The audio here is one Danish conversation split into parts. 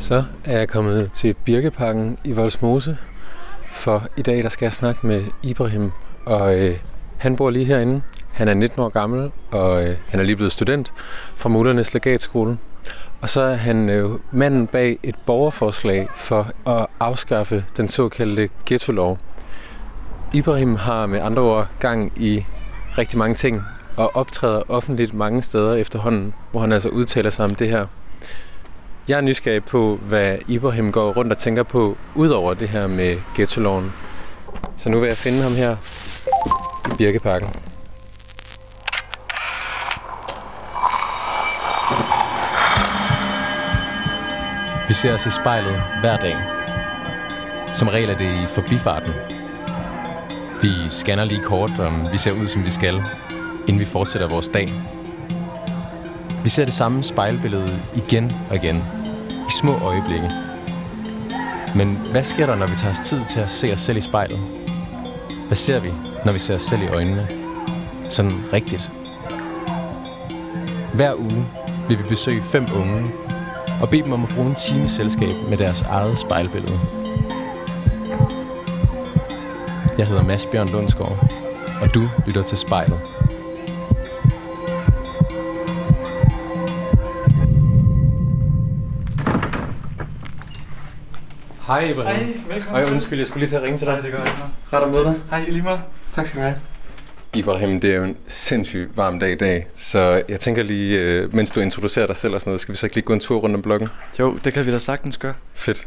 Så er jeg kommet til Birkeparken i Voldsmose, for i dag der skal jeg snakke med Ibrahim, og øh, han bor lige herinde. Han er 19 år gammel, og øh, han er lige blevet student fra Mullernes Legatskole. Og så er han øh, manden bag et borgerforslag for at afskaffe den såkaldte ghetto-lov. Ibrahim har med andre ord gang i rigtig mange ting, og optræder offentligt mange steder efterhånden, hvor han altså udtaler sig om det her. Jeg er nysgerrig på, hvad Ibrahim går rundt og tænker på, ud over det her med ghetto-loven. Så nu vil jeg finde ham her i Birkeparken. Vi ser os i spejlet hver dag. Som regel er det i forbifarten. Vi scanner lige kort, om vi ser ud, som vi skal, inden vi fortsætter vores dag. Vi ser det samme spejlbillede igen og igen, i små øjeblikke. Men hvad sker der, når vi tager os tid til at se os selv i spejlet? Hvad ser vi, når vi ser os selv i øjnene? Sådan rigtigt. Hver uge vil vi besøge fem unge og bede dem om at bruge en time selskab med deres eget spejlbillede. Jeg hedder Mads Bjørn Lundsgaard, og du lytter til spejlet. Hej Ibrahim. Hej, velkommen Hej, undskyld, jeg skulle lige til at ringe til dig. Nej, det gør jeg ikke. Har du med dig? Hej, lige meget. Tak skal du have. Ibrahim, det er jo en sindssygt varm dag i dag, så jeg tænker lige, øh, mens du introducerer dig selv og sådan noget, skal vi så ikke lige gå en tur rundt om blokken? Jo, det kan vi da sagtens gøre. Fedt.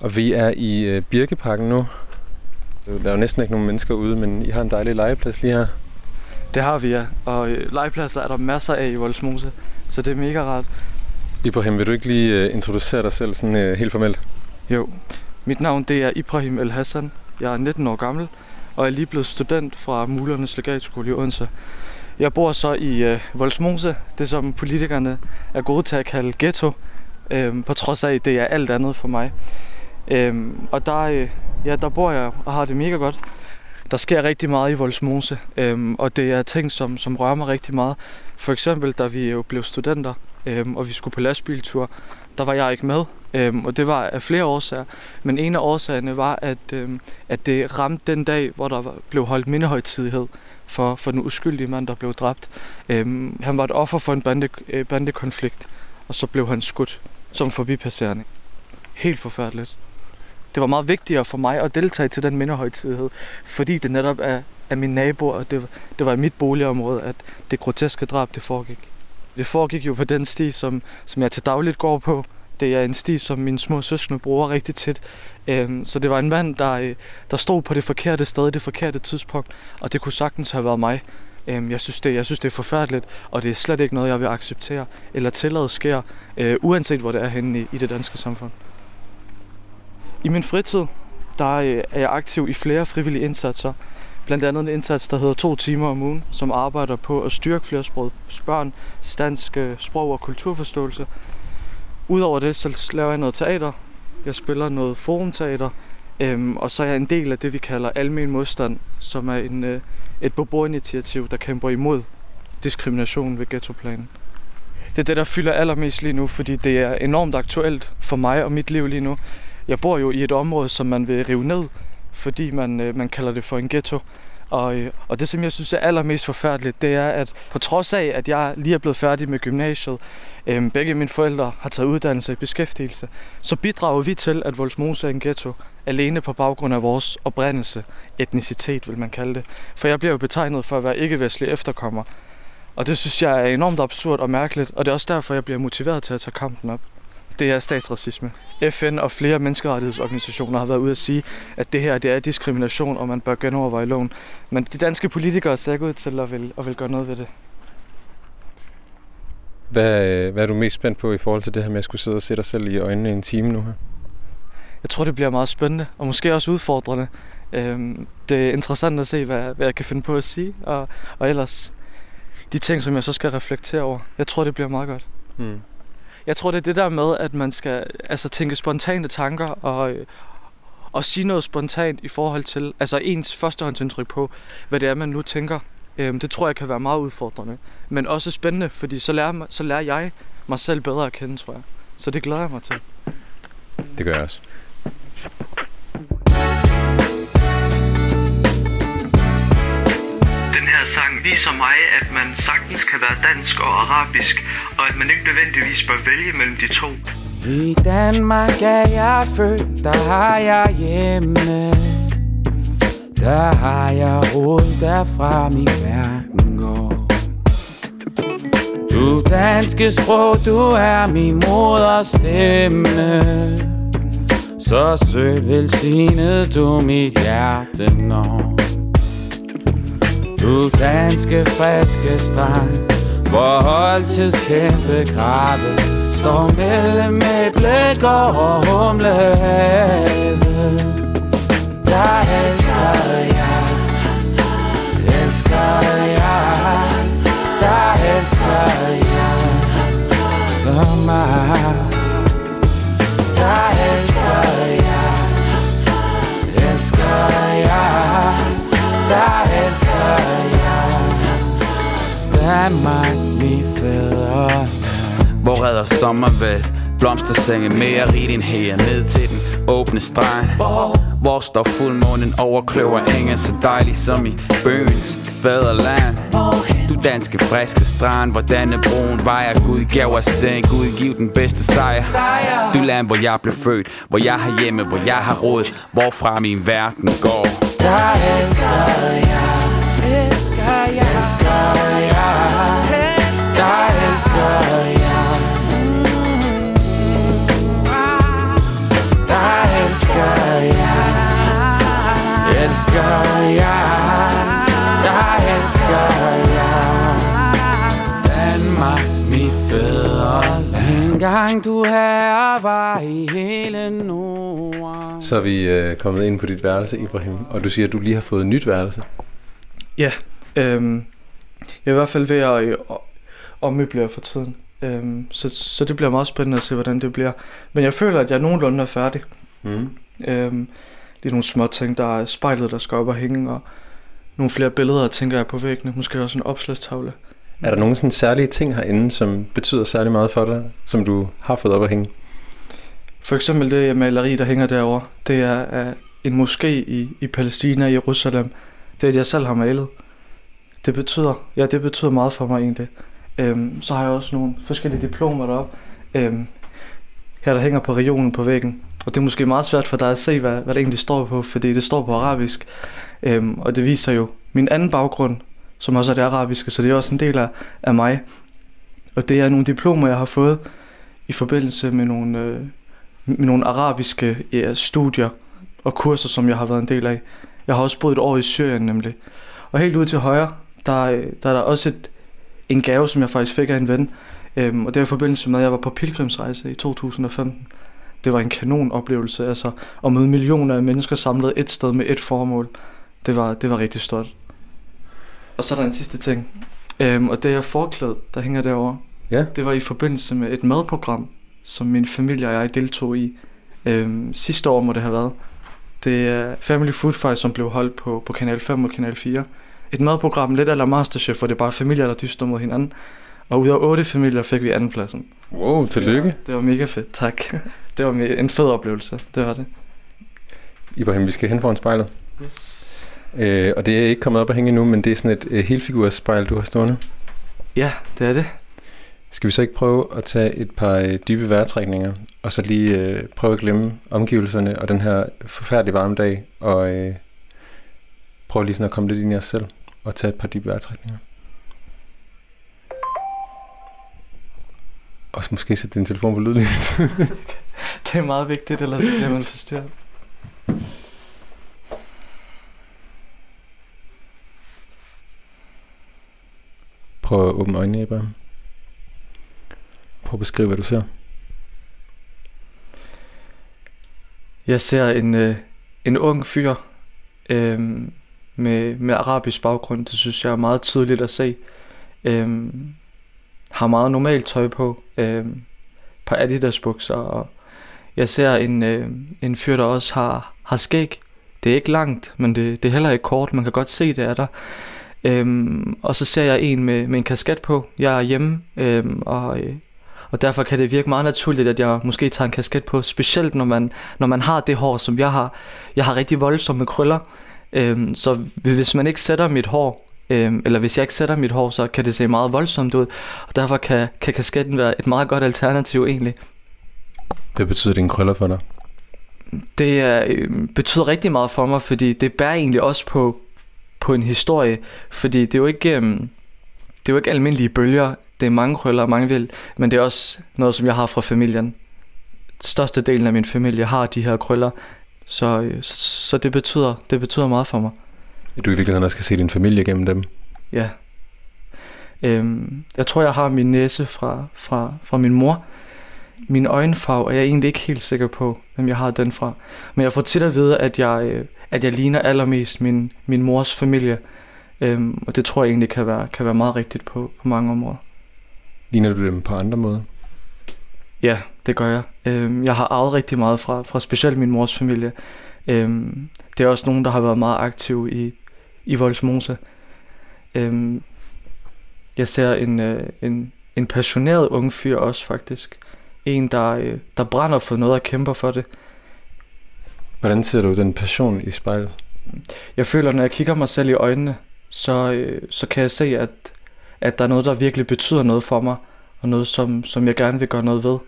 Og vi er i øh, Birkeparken nu. Der er jo næsten ikke nogen mennesker ude, men I har en dejlig legeplads lige her. Det har vi, ja. Og øh, legepladser er der masser af i Voldsmose, så det er mega rart. Ibrahim, vil du ikke lige øh, introducere dig selv sådan øh, helt formelt? Jo, mit navn det er Ibrahim El Hassan. Jeg er 19 år gammel, og er lige blevet student fra Mulernes Legatskole i Odense. Jeg bor så i øh, Volsmose, det som politikerne er gode til at kalde ghetto, øh, på trods af, at det er alt andet for mig. Øh, og der, øh, ja, der bor jeg og har det mega godt. Der sker rigtig meget i Volsmose, øh, og det er ting, som, som rører mig rigtig meget. For eksempel, da vi jo blev studenter, øhm, og vi skulle på lastbiltur, der var jeg ikke med, øhm, og det var af flere årsager. Men en af årsagerne var, at, øhm, at det ramte den dag, hvor der blev holdt mindehøjtidighed for, for den uskyldige mand, der blev dræbt. Øhm, han var et offer for en bande, øh, bandekonflikt, og så blev han skudt som forbipasserende. Helt forfærdeligt. Det var meget vigtigere for mig at deltage til den mindehøjtidighed, fordi det netop er, af min nabo, og det, det var i mit boligområde, at det groteske drab, det foregik. Det foregik jo på den sti, som, som jeg til dagligt går på. Det er en sti, som mine små søskende bruger rigtig tit. Øhm, så det var en mand, der, øh, der stod på det forkerte sted, det forkerte tidspunkt, og det kunne sagtens have været mig. Øhm, jeg, synes det, jeg synes, det er forfærdeligt, og det er slet ikke noget, jeg vil acceptere eller tillade sker, øh, uanset hvor det er henne i, i det danske samfund. I min fritid, der øh, er jeg aktiv i flere frivillige indsatser. Blandt andet en indsats, der hedder to timer om ugen, som arbejder på at styrke flersproget børn, dansk øh, sprog og kulturforståelse. Udover det, så laver jeg noget teater. Jeg spiller noget forumteater. Øhm, og så er jeg en del af det, vi kalder Almen Modstand, som er en, øh, et beboerinitiativ, der kæmper imod diskrimination ved ghettoplanen. Det er det, der fylder allermest lige nu, fordi det er enormt aktuelt for mig og mit liv lige nu. Jeg bor jo i et område, som man vil rive ned, fordi man, øh, man kalder det for en ghetto. Og, øh, og det, som jeg synes er allermest forfærdeligt, det er, at på trods af, at jeg lige er blevet færdig med gymnasiet, øh, begge mine forældre har taget uddannelse i beskæftigelse, så bidrager vi til, at Volsmose er en ghetto, alene på baggrund af vores oprindelse, etnicitet vil man kalde det. For jeg bliver jo betegnet for at være ikke-vestlig efterkommer. Og det synes jeg er enormt absurd og mærkeligt, og det er også derfor, jeg bliver motiveret til at tage kampen op det er statsracisme. FN og flere menneskerettighedsorganisationer har været ude at sige, at det her det er diskrimination, og man bør genoverveje loven. Men de danske politikere ser ikke ud til at vil, at vil gøre noget ved det. Hvad, hvad er du mest spændt på i forhold til det her med at skulle sidde og se dig selv i øjnene i en time nu her? Jeg tror, det bliver meget spændende, og måske også udfordrende. Øhm, det er interessant at se, hvad, hvad jeg kan finde på at sige, og, og ellers de ting, som jeg så skal reflektere over. Jeg tror, det bliver meget godt. Hmm. Jeg tror, det er det der med, at man skal altså, tænke spontane tanker og, øh, og sige noget spontant i forhold til altså ens førstehåndsindtryk på, hvad det er, man nu tænker. Øhm, det tror jeg kan være meget udfordrende. Men også spændende, fordi så lærer, så lærer jeg mig selv bedre at kende, tror jeg. Så det glæder jeg mig til. Det gør jeg også. Her sang viser mig, at man sagtens kan være dansk og arabisk, og at man ikke nødvendigvis bør vælge mellem de to. I Danmark er jeg født, der har jeg hjemme. Der har jeg råd, derfra min verden går. Du danske sprog, du er min moders stemme. Så sød velsignet du mit hjerte når. Du danske friske strand hvor holdtids kæmpe grave Står mellem æble og humle Der elsker jeg Elsker jeg Der elsker jeg Så meget Der elsker jeg Elsker jeg der elsker jeg Danmark, min fædre Hvor redder ved Blomstersenge mere rig din her? Ned til den åbne strand. Hvor står fuldmånen over kløver engen Så dejlig som i bøgens fædreland? Du danske friske strand Hvor denne broen vejer? Gud gav os den Gud giv den bedste sejr. Du land hvor jeg blev født Hvor jeg har hjemme Hvor jeg har råd Hvorfra min verden går dig elsker jeg Elsker jeg Elsker jeg Der elsker jeg Der elsker jeg Elsker jeg Der elsker jeg Danmark, mit fædreland En gang du her var i hele Norden så er vi øh, kommet ind på dit værelse, Ibrahim, og du siger, at du lige har fået et nyt værelse. Ja, øhm, jeg er i hvert fald ved at øh, ommøblere for tiden. Øhm, så, så det bliver meget spændende at se, hvordan det bliver. Men jeg føler, at jeg nogenlunde er færdig. Mm. Øhm, det er nogle små ting, der er spejlet, der skal op og hænge, og nogle flere billeder, tænker jeg, på væggene. Måske også en opslagstavle. Er der nogle sådan særlige ting herinde, som betyder særlig meget for dig, som du har fået op at hænge? For eksempel det maleri, der hænger derovre, det er, af en moské i, i Palæstina, i Jerusalem. Det er, det, jeg selv har malet. Det betyder, ja, det betyder meget for mig egentlig. Øhm, så har jeg også nogle forskellige diplomer deroppe. Øhm, her der hænger på regionen på væggen. Og det er måske meget svært for dig at se, hvad, hvad det egentlig står på, fordi det står på arabisk. Øhm, og det viser jo min anden baggrund, som også er det arabiske, så det er også en del af, af mig. Og det er nogle diplomer, jeg har fået i forbindelse med nogle, øh, nogle arabiske ja, studier og kurser, som jeg har været en del af. Jeg har også boet et år i Syrien nemlig. Og helt ude til højre, der, der er der også et, en gave, som jeg faktisk fik af en ven. Øhm, og det er i forbindelse med, at jeg var på pilgrimsrejse i 2015. Det var en kanon oplevelse, altså at møde millioner af mennesker samlet et sted med et formål. Det var, det var rigtig stort. Og så er der en sidste ting. Øhm, og det er forklædet, der hænger derovre. Ja. Det var i forbindelse med et madprogram, som min familie og jeg deltog i. Øhm, sidste år må det have været. Det er Family Food Fight, som blev holdt på, på Kanal 5 og Kanal 4. Et madprogram lidt eller Masterchef, hvor det er bare familier, der dyster mod hinanden. Og ud af otte familier fik vi andenpladsen. Wow, tillykke. Det var mega fedt, tak. Det var en fed oplevelse, det var det. Ibrahim, vi skal hen foran spejlet. Yes. Øh, og det er ikke kommet op at hænge endnu, men det er sådan et øh, helfigursspejl, du har stående. Ja, det er det. Skal vi så ikke prøve at tage et par øh, dybe vejrtrækninger, og så lige øh, prøve at glemme omgivelserne og den her forfærdelige varme dag, og øh, prøve lige sådan at komme lidt ind i os selv, og tage et par dybe vejrtrækninger. Og så måske sætte din telefon på lydlys. det er meget vigtigt, ellers bliver man forstyrret. Prøv at åbne øjnene, Abraham. Prøv at beskrive, hvad du ser. Jeg ser en, øh, en ung fyr øh, med, med arabisk baggrund. Det synes jeg er meget tydeligt at se. Øh, har meget normalt tøj på. Øh, par Adidas bukser. Og jeg ser en, øh, en fyr, der også har, har skæg. Det er ikke langt, men det, det er heller ikke kort. Man kan godt se, det er der. Øhm, og så ser jeg en med, med en kasket på. Jeg er hjemme, øhm, og, øh, og derfor kan det virke meget naturligt, at jeg måske tager en kasket på, specielt når man, når man har det hår, som jeg har. Jeg har rigtig voldsomme krøller, øhm, så hvis man ikke sætter mit hår, øhm, eller hvis jeg ikke sætter mit hår, så kan det se meget voldsomt ud, og derfor kan, kan kasketten være et meget godt alternativ egentlig. Hvad betyder dine krøller for dig? Det er, øh, betyder rigtig meget for mig, fordi det bærer egentlig også på, på en historie, fordi det er jo ikke, øh, det er jo ikke almindelige bølger, det er mange krøller og mange vil, men det er også noget, som jeg har fra familien. Største delen af min familie har de her krøller, så, øh, så det, betyder, det betyder meget for mig. Du i virkeligheden også skal se din familie gennem dem? Ja. Øhm, jeg tror, jeg har min næse fra, fra, fra min mor, min øjenfarve er jeg egentlig ikke helt sikker på, hvem jeg har den fra. Men jeg får tit at vide, at jeg, øh, at jeg ligner allermest min, min mors familie. Øhm, og det tror jeg egentlig kan være, kan være meget rigtigt på, på mange områder. Ligner du dem på andre måder? Ja, det gør jeg. Øhm, jeg har arvet rigtig meget fra, fra specielt min mors familie. Øhm, det er også nogen, der har været meget aktive i, i Voldsmose. Øhm, jeg ser en, øh, en, en passioneret ung fyr også faktisk en, der, øh, der brænder for noget og kæmper for det. Hvordan ser du den passion i spejlet? Jeg føler, når jeg kigger mig selv i øjnene, så, øh, så kan jeg se, at, at der er noget, der virkelig betyder noget for mig, og noget, som, som jeg gerne vil gøre noget ved.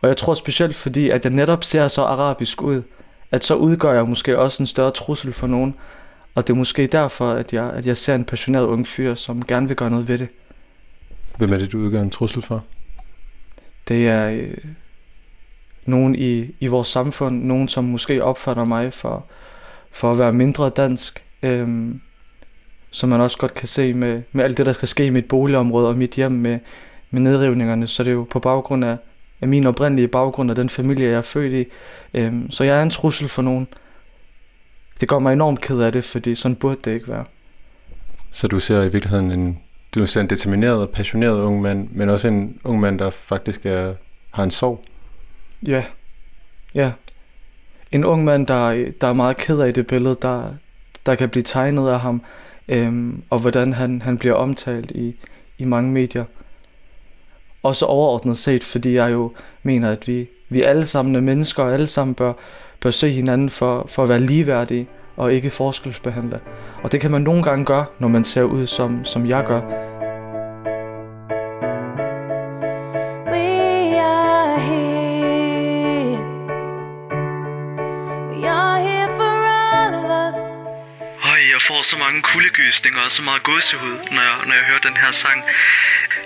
Og jeg tror specielt, fordi at jeg netop ser så arabisk ud, at så udgør jeg måske også en større trussel for nogen. Og det er måske derfor, at jeg, at jeg ser en passioneret ung fyr, som gerne vil gøre noget ved det. Hvem er det, du udgør en trussel for? Det er øh, nogen i, i vores samfund, nogen som måske opfatter mig for, for at være mindre dansk, øh, som man også godt kan se med, med alt det, der skal ske i mit boligområde og mit hjem med, med nedrivningerne, så det er jo på baggrund af, af min oprindelige baggrund og den familie, jeg er født i. Øh, så jeg er en trussel for nogen. Det gør mig enormt ked af det, fordi sådan burde det ikke være. Så du ser i virkeligheden en du er en determineret og passioneret ung mand, men også en ung mand, der faktisk er, har en sorg. Ja, ja. En ung mand, der, der er meget ked af det billede, der, der kan blive tegnet af ham, øhm, og hvordan han, han bliver omtalt i, i mange medier. Også overordnet set, fordi jeg jo mener, at vi, vi alle sammen er mennesker, og alle sammen bør, bør se hinanden for, for at være ligeværdige og ikke forskelsbehandle. Og det kan man nogle gange gøre, når man ser ud som, som jeg gør. Så mange kuldegysninger og så meget gåsehud, når jeg, når jeg hører den her sang.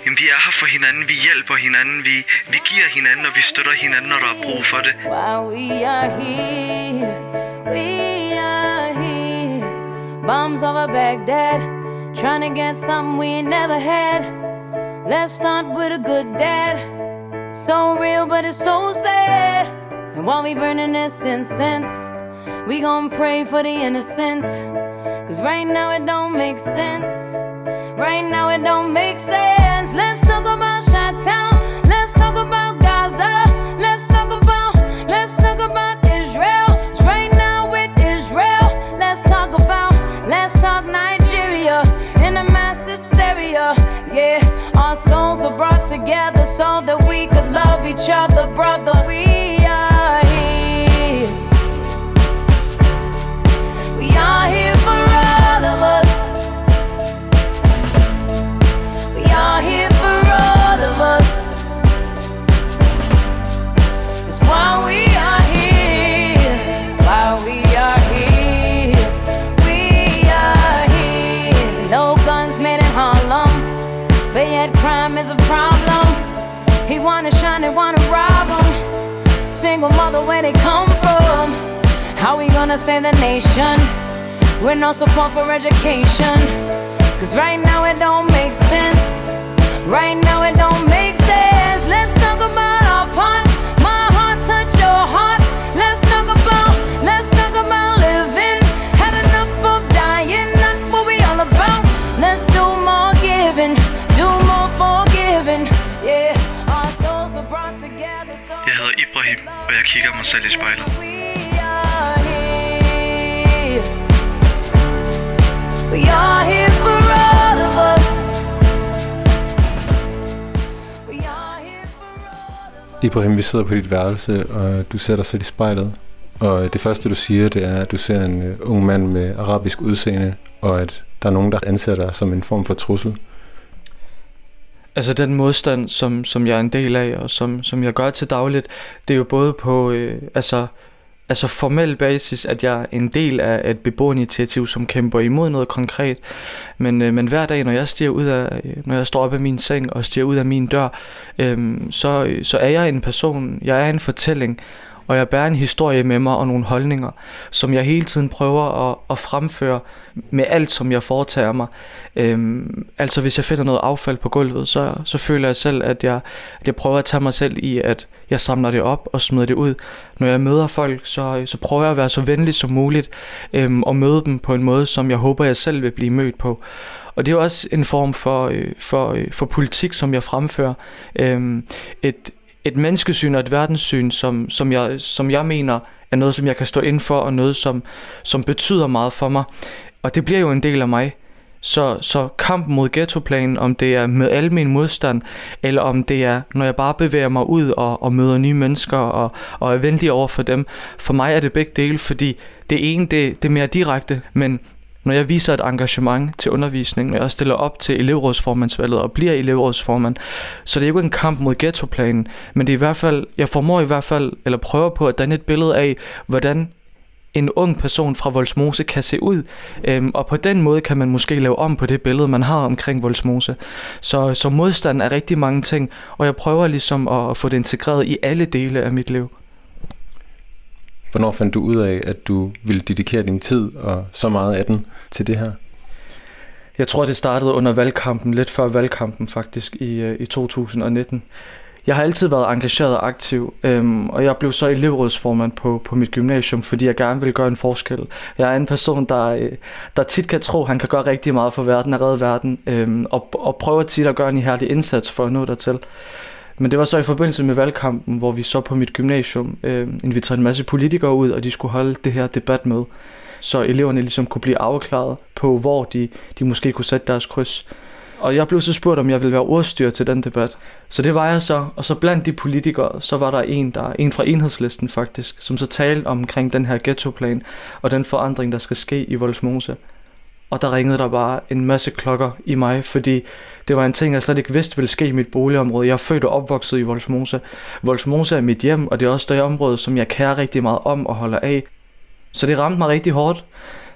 Jamen, vi er her for hinanden, vi hjælper hinanden, vi, vi giver hinanden, og vi støtter hinanden, når der er brug for det. While we are here, we are here. Bombs over Baghdad, trying to get something we never had. Let's start with a good dad. So real, but it's so sad. And while we burning this incense, we gon' pray for the innocent. Cause right now it don't make sense. Right now it don't make sense. Let's talk about Shot. Let's talk about Gaza. Let's talk about, let's talk about Israel. Right now with Israel. Let's talk about Let's talk Nigeria in a mass hysteria. Yeah, our souls are brought together so that we could love each other, brother. We gonna save the nation? With no support for education. Cause right now it don't make sense. Right now it don't make sense. Let's talk about our part. My heart touch your heart. Let's talk about, let's talk about living. Had enough of dying, not what we all about. Let's do more giving. Jeg hedder Ibrahim, og jeg kigger mig selv i spejlet. We are here for all of us. We are here for all Ibrahim, vi sidder på dit værelse, og du ser dig selv i spejlet. Og det første, du siger, det er, at du ser en uh, ung mand med arabisk udseende, og at der er nogen, der anser dig som en form for trussel. Altså den modstand, som, som jeg er en del af, og som, som jeg gør til dagligt, det er jo både på øh, altså, altså formel basis, at jeg er en del af et beboerinitiativ, som kæmper imod noget konkret. Men, øh, men hver dag, når jeg stiger ud af, øh, når jeg står op af min seng og stiger ud af min dør, øh, så, øh, så er jeg en person, jeg er en fortælling, og jeg bærer en historie med mig og nogle holdninger, som jeg hele tiden prøver at, at fremføre med alt, som jeg foretager mig. Øhm, altså hvis jeg finder noget affald på gulvet, så, så føler jeg selv, at jeg, at jeg prøver at tage mig selv i, at jeg samler det op og smider det ud. Når jeg møder folk, så, så prøver jeg at være så venlig som muligt øhm, og møde dem på en måde, som jeg håber, jeg selv vil blive mødt på. Og det er også en form for, øh, for, øh, for politik, som jeg fremfører. Øhm, et, et menneskesyn og et verdenssyn, som, som, jeg, som jeg mener er noget, som jeg kan stå ind for, og noget, som, som betyder meget for mig. Og det bliver jo en del af mig. Så, så kampen mod ghettoplanen, om det er med al min modstand, eller om det er, når jeg bare bevæger mig ud og, og møder nye mennesker og, og er venlig over for dem. For mig er det begge dele, fordi det ene, det, det er mere direkte, men når jeg viser et engagement til undervisningen, når jeg stiller op til elevrådsformandsvalget og bliver elevrådsformand, så det er jo ikke en kamp mod ghettoplanen, men det er i hvert fald, jeg formår i hvert fald, eller prøver på at danne et billede af, hvordan en ung person fra Volsmose kan se ud. Øhm, og på den måde kan man måske lave om på det billede, man har omkring Volsmose. Så, så modstand er rigtig mange ting, og jeg prøver ligesom at, at få det integreret i alle dele af mit liv. Hvornår fandt du ud af, at du ville dedikere din tid og så meget af den til det her? Jeg tror, det startede under valgkampen, lidt før valgkampen faktisk i, øh, i 2019. Jeg har altid været engageret og aktiv, øhm, og jeg blev så elevrådsformand på, på mit gymnasium, fordi jeg gerne vil gøre en forskel. Jeg er en person, der, øh, der tit kan tro, han kan gøre rigtig meget for verden og redde verden, øhm, og, og prøver tit at gøre en ihærdig indsats for at nå dertil. Men det var så i forbindelse med valgkampen, hvor vi så på mit gymnasium øh, inviterede en masse politikere ud, og de skulle holde det her debat med, så eleverne ligesom kunne blive afklaret på, hvor de, de måske kunne sætte deres kryds. Og jeg blev så spurgt, om jeg ville være ordstyr til den debat. Så det var jeg så, og så blandt de politikere, så var der en, der, en fra enhedslisten faktisk, som så talte omkring den her ghettoplan, og den forandring, der skal ske i Voldsmose. Og der ringede der bare en masse klokker i mig, fordi det var en ting, jeg slet ikke vidste ville ske i mit boligområde. Jeg er født og opvokset i Volsmose. Volsmose er mit hjem, og det er også det område, som jeg kærer rigtig meget om og holder af. Så det ramte mig rigtig hårdt.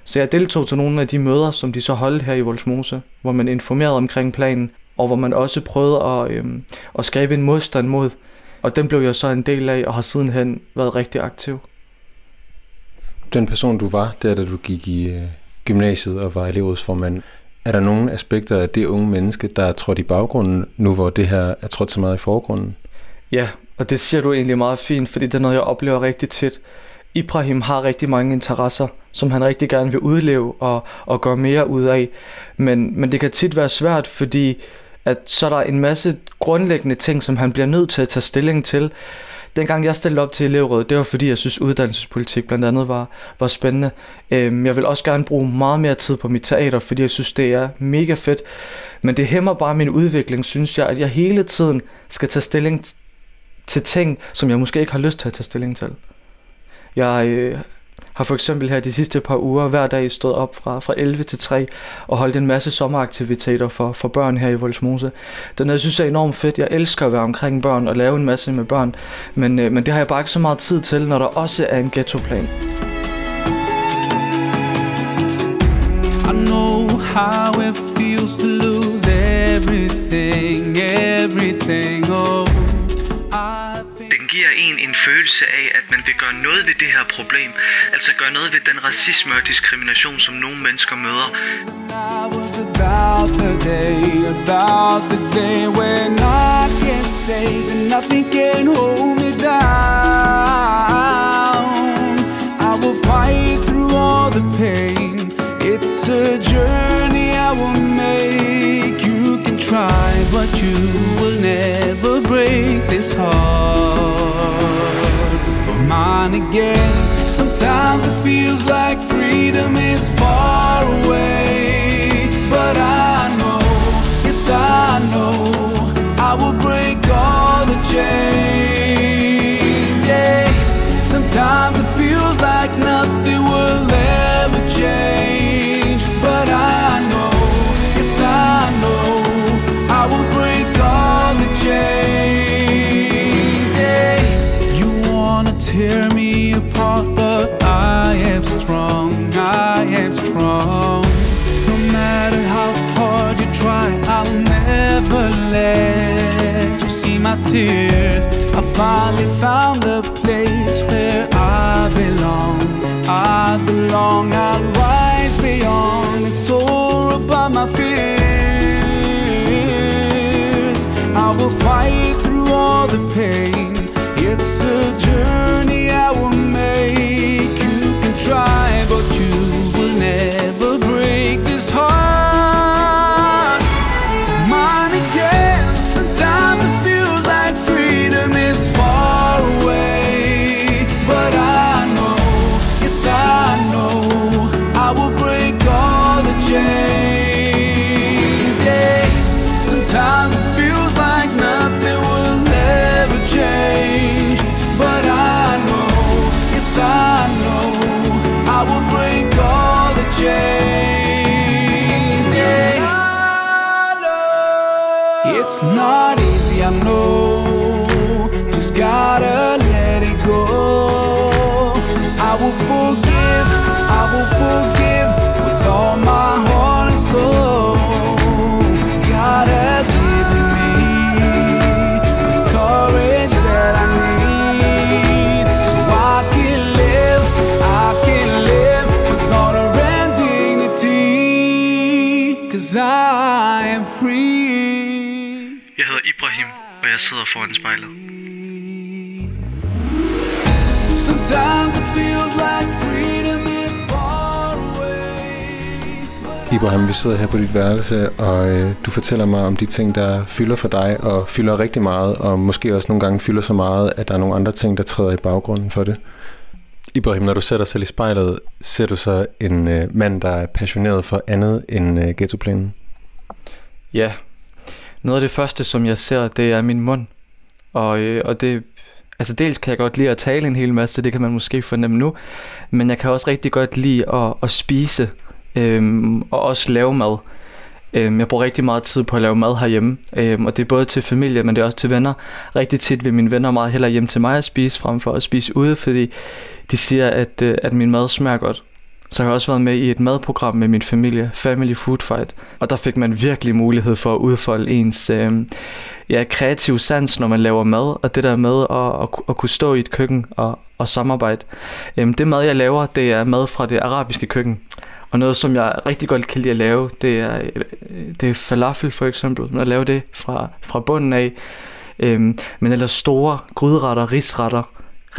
Så jeg deltog til nogle af de møder, som de så holdt her i Volsmose, hvor man informerede omkring planen, og hvor man også prøvede at, øhm, at skabe en modstand mod. Og den blev jeg så en del af, og har sidenhen været rigtig aktiv. Den person, du var, der da du gik i øh, gymnasiet og var elevrådsformand, er der nogle aspekter af det unge menneske, der er trådt i baggrunden, nu hvor det her er trådt så meget i forgrunden? Ja, og det siger du egentlig meget fint, fordi det er noget, jeg oplever rigtig tit. Ibrahim har rigtig mange interesser, som han rigtig gerne vil udleve og, og gøre mere ud af. Men, men det kan tit være svært, fordi at så er der en masse grundlæggende ting, som han bliver nødt til at tage stilling til. Dengang jeg stillede op til elevrådet, det var fordi, jeg synes, uddannelsespolitik blandt andet var, var spændende. Øhm, jeg vil også gerne bruge meget mere tid på mit teater, fordi jeg synes, det er mega fedt. Men det hæmmer bare min udvikling, synes jeg, at jeg hele tiden skal tage stilling til ting, som jeg måske ikke har lyst til at tage stilling til. Jeg øh, har for eksempel her de sidste par uger hver dag stået op fra, fra 11 til 3 og holdt en masse sommeraktiviteter for, for børn her i Voldsmose. Den jeg synes jeg er enormt fedt. Jeg elsker at være omkring børn og lave en masse med børn, men, øh, men det har jeg bare ikke så meget tid til, når der også er en ghettoplan. I know how it feels to lose everything, everything, oh giver en en følelse af, at man vil gøre noget ved det her problem. Altså gøre noget ved den racisme og diskrimination, som nogle mennesker møder. about the day, about the day when I can say that nothing can hold me down. I will fight through all the pain. It's a journey I will make. You can try, but you will never break this heart on again. Sometimes it feels like freedom is far away, but I know, yes, I know, I will break all the chains. Yeah, sometimes it feels like nothing will ever change, but I know, yes, I know, I will break all the chains. Yeah, you wanna tear from. No matter how hard you try, I'll never let you see my tears. I finally found the place where I belong. I belong, I'll rise beyond and soar above my fears. I will fight through all the pain. It's a journey. Sidder foran spejlet. Sometimes it feels like freedom is far away. Ibrahim, vi sidder her på dit værelse, og øh, du fortæller mig om de ting, der fylder for dig, og fylder rigtig meget, og måske også nogle gange fylder så meget, at der er nogle andre ting, der træder i baggrunden for det. Ibrahim, når du ser dig selv i spejlet, ser du så en øh, mand, der er passioneret for andet end øh, ghettoplanen? Ja, noget af det første, som jeg ser, det er min mund. Og, øh, og det, altså dels kan jeg godt lide at tale en hel masse, det kan man måske fornemme nu, men jeg kan også rigtig godt lide at, at spise øhm, og også lave mad. Øhm, jeg bruger rigtig meget tid på at lave mad herhjemme, øhm, og det er både til familie, men det er også til venner. Rigtig tit vil mine venner meget hellere hjem til mig at spise, frem for at spise ude, fordi de siger, at, øh, at min mad smager godt. Så har jeg også været med i et madprogram med min familie, Family Food Fight. Og der fik man virkelig mulighed for at udfolde ens øh, ja, kreative sans, når man laver mad. Og det der med at, at, at kunne stå i et køkken og, og samarbejde. Øh, det mad, jeg laver, det er mad fra det arabiske køkken. Og noget, som jeg rigtig godt kan lide at lave, det er, øh, det er falafel for eksempel. Når jeg laver det fra, fra bunden af. Øhm, men ellers store gryderetter, risretter.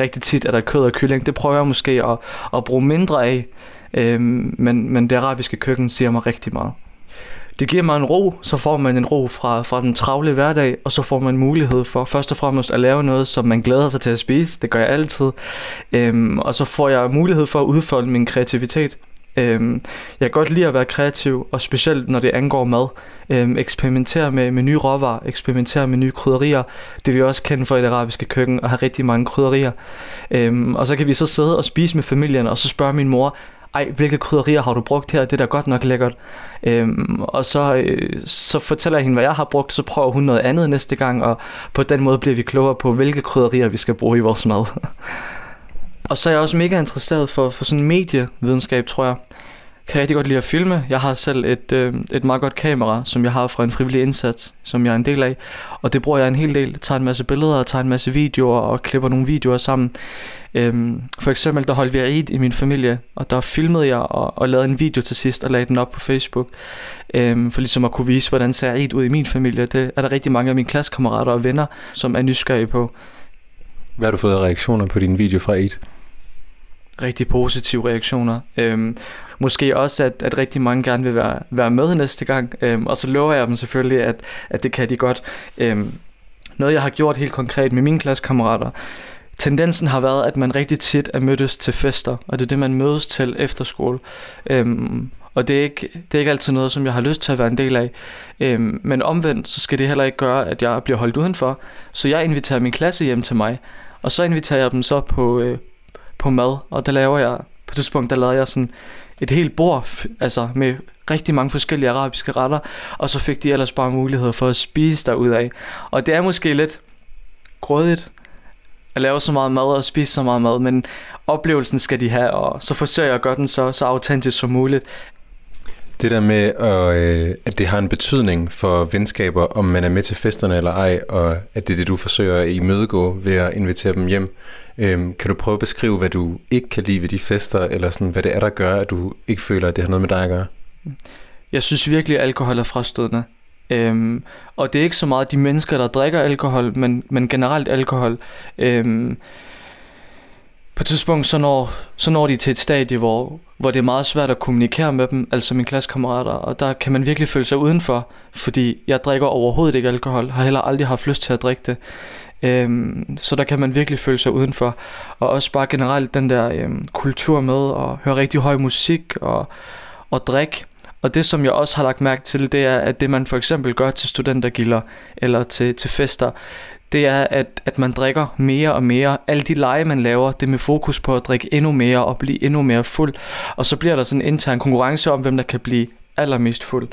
Rigtig tit er der kød og kylling. Det prøver jeg måske at, at bruge mindre af. Øhm, men, men det arabiske køkken siger mig rigtig meget. Det giver mig en ro, så får man en ro fra, fra den travle hverdag, og så får man mulighed for først og fremmest at lave noget, som man glæder sig til at spise. Det gør jeg altid. Øhm, og så får jeg mulighed for at udfolde min kreativitet. Øhm, jeg kan godt lide at være kreativ, og specielt når det angår mad. Øhm, eksperimentere med, med nye råvarer, eksperimentere med nye krydderier. Det vi også kender for i det arabiske køkken, og have rigtig mange krydderier. Øhm, og så kan vi så sidde og spise med familien, og så spørge min mor, ej, hvilke krydderier har du brugt her? Det er da godt nok lækkert. Øhm, og så, øh, så fortæller jeg hende, hvad jeg har brugt, så prøver hun noget andet næste gang, og på den måde bliver vi klogere på, hvilke krydderier vi skal bruge i vores mad. og så er jeg også mega interesseret for, for sådan medievidenskab, tror jeg. Kan rigtig godt lide at filme. Jeg har selv et, øh, et meget godt kamera, som jeg har fra en frivillig indsats, som jeg er en del af. Og det bruger jeg en hel del. Jeg tager en masse billeder, og tager en masse videoer og klipper nogle videoer sammen. Øhm, for eksempel, der holdt vi Eid i min familie, og der filmede jeg og, og lavede en video til sidst og lagde den op på Facebook. Øhm, for ligesom at kunne vise, hvordan ser Eid ud i min familie. Det er der rigtig mange af mine klassekammerater og venner, som er nysgerrige på. Hvad har du fået af reaktioner på din video fra Eid? Rigtig positive reaktioner. Øhm, måske også, at, at rigtig mange gerne vil være, være med næste gang. Øhm, og så lover jeg dem selvfølgelig, at, at det kan de godt. Øhm, noget, jeg har gjort helt konkret med mine klassekammerater, tendensen har været, at man rigtig tit er mødtes til fester, og det er det, man mødes til efter skole. Øhm, og det er, ikke, det er ikke altid noget, som jeg har lyst til at være en del af. Øhm, men omvendt, så skal det heller ikke gøre, at jeg bliver holdt udenfor. Så jeg inviterer min klasse hjem til mig, og så inviterer jeg dem så på, øh, på mad, og der laver jeg, på et tidspunkt, der lavede jeg sådan et helt bord, altså med rigtig mange forskellige arabiske retter, og så fik de ellers bare mulighed for at spise derudad. Og det er måske lidt grådigt, at lave så meget mad og spise så meget mad, men oplevelsen skal de have, og så forsøger jeg at gøre den så, så autentisk som muligt. Det der med, at, øh, at det har en betydning for venskaber, om man er med til festerne eller ej, og at det er det, du forsøger at imødegå ved at invitere dem hjem. Øhm, kan du prøve at beskrive, hvad du ikke kan lide ved de fester, eller sådan, hvad det er, der gør, at du ikke føler, at det har noget med dig at gøre? Jeg synes virkelig, at alkohol er frastødende. Øhm, og det er ikke så meget de mennesker, der drikker alkohol, men, men generelt alkohol. Øhm, på et tidspunkt, så når, så når de til et stadie, hvor, hvor det er meget svært at kommunikere med dem, altså mine klassekammerater, og der kan man virkelig føle sig udenfor, fordi jeg drikker overhovedet ikke alkohol, har heller aldrig haft lyst til at drikke det. Øhm, så der kan man virkelig føle sig udenfor. Og også bare generelt den der øhm, kultur med at høre rigtig høj musik og, og drikke. Og det, som jeg også har lagt mærke til, det er, at det man for eksempel gør til studentergilder eller til, til fester, det er, at, at man drikker mere og mere. Alle de lege, man laver, det er med fokus på at drikke endnu mere og blive endnu mere fuld. Og så bliver der sådan en intern konkurrence om, hvem der kan blive allermest fuld.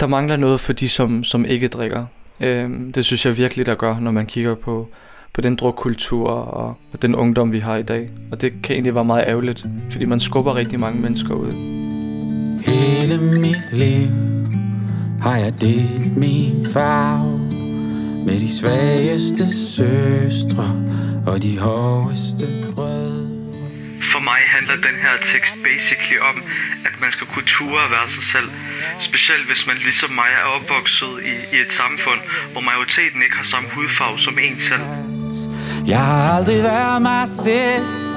Der mangler noget for de, som, som ikke drikker. Øhm, det synes jeg virkelig, der gør, når man kigger på, på den drukkultur og, og den ungdom, vi har i dag. Og det kan egentlig være meget ærgerligt, fordi man skubber rigtig mange mennesker ud. Hele mit liv har jeg delt min farve med de svageste søstre og de hårdeste brød. For mig handler den her tekst basically om, at man skal kunne ture at være sig selv. Specielt hvis man ligesom mig er opvokset i, i et samfund, hvor majoriteten ikke har samme hudfarve som en selv. Jeg har aldrig været mig selv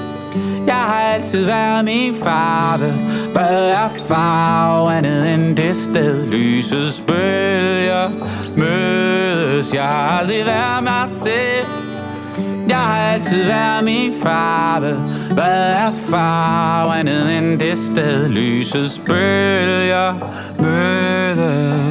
jeg har altid været min farve. Hvad er farve andet end det sted? Lysets bølger mødes. Jeg har aldrig været mig selv. Jeg har altid været min farve. Hvad er farve andet end det sted? Lysets bølger mødes.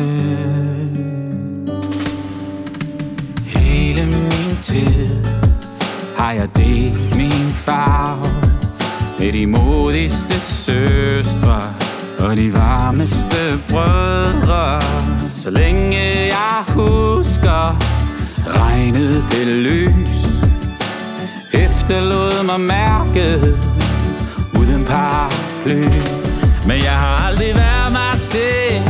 De modigste søstre og de varmeste brødre. Så længe jeg husker, regnede det lys, efterlod mig mærket uden paraply. Men jeg har aldrig været mig selv,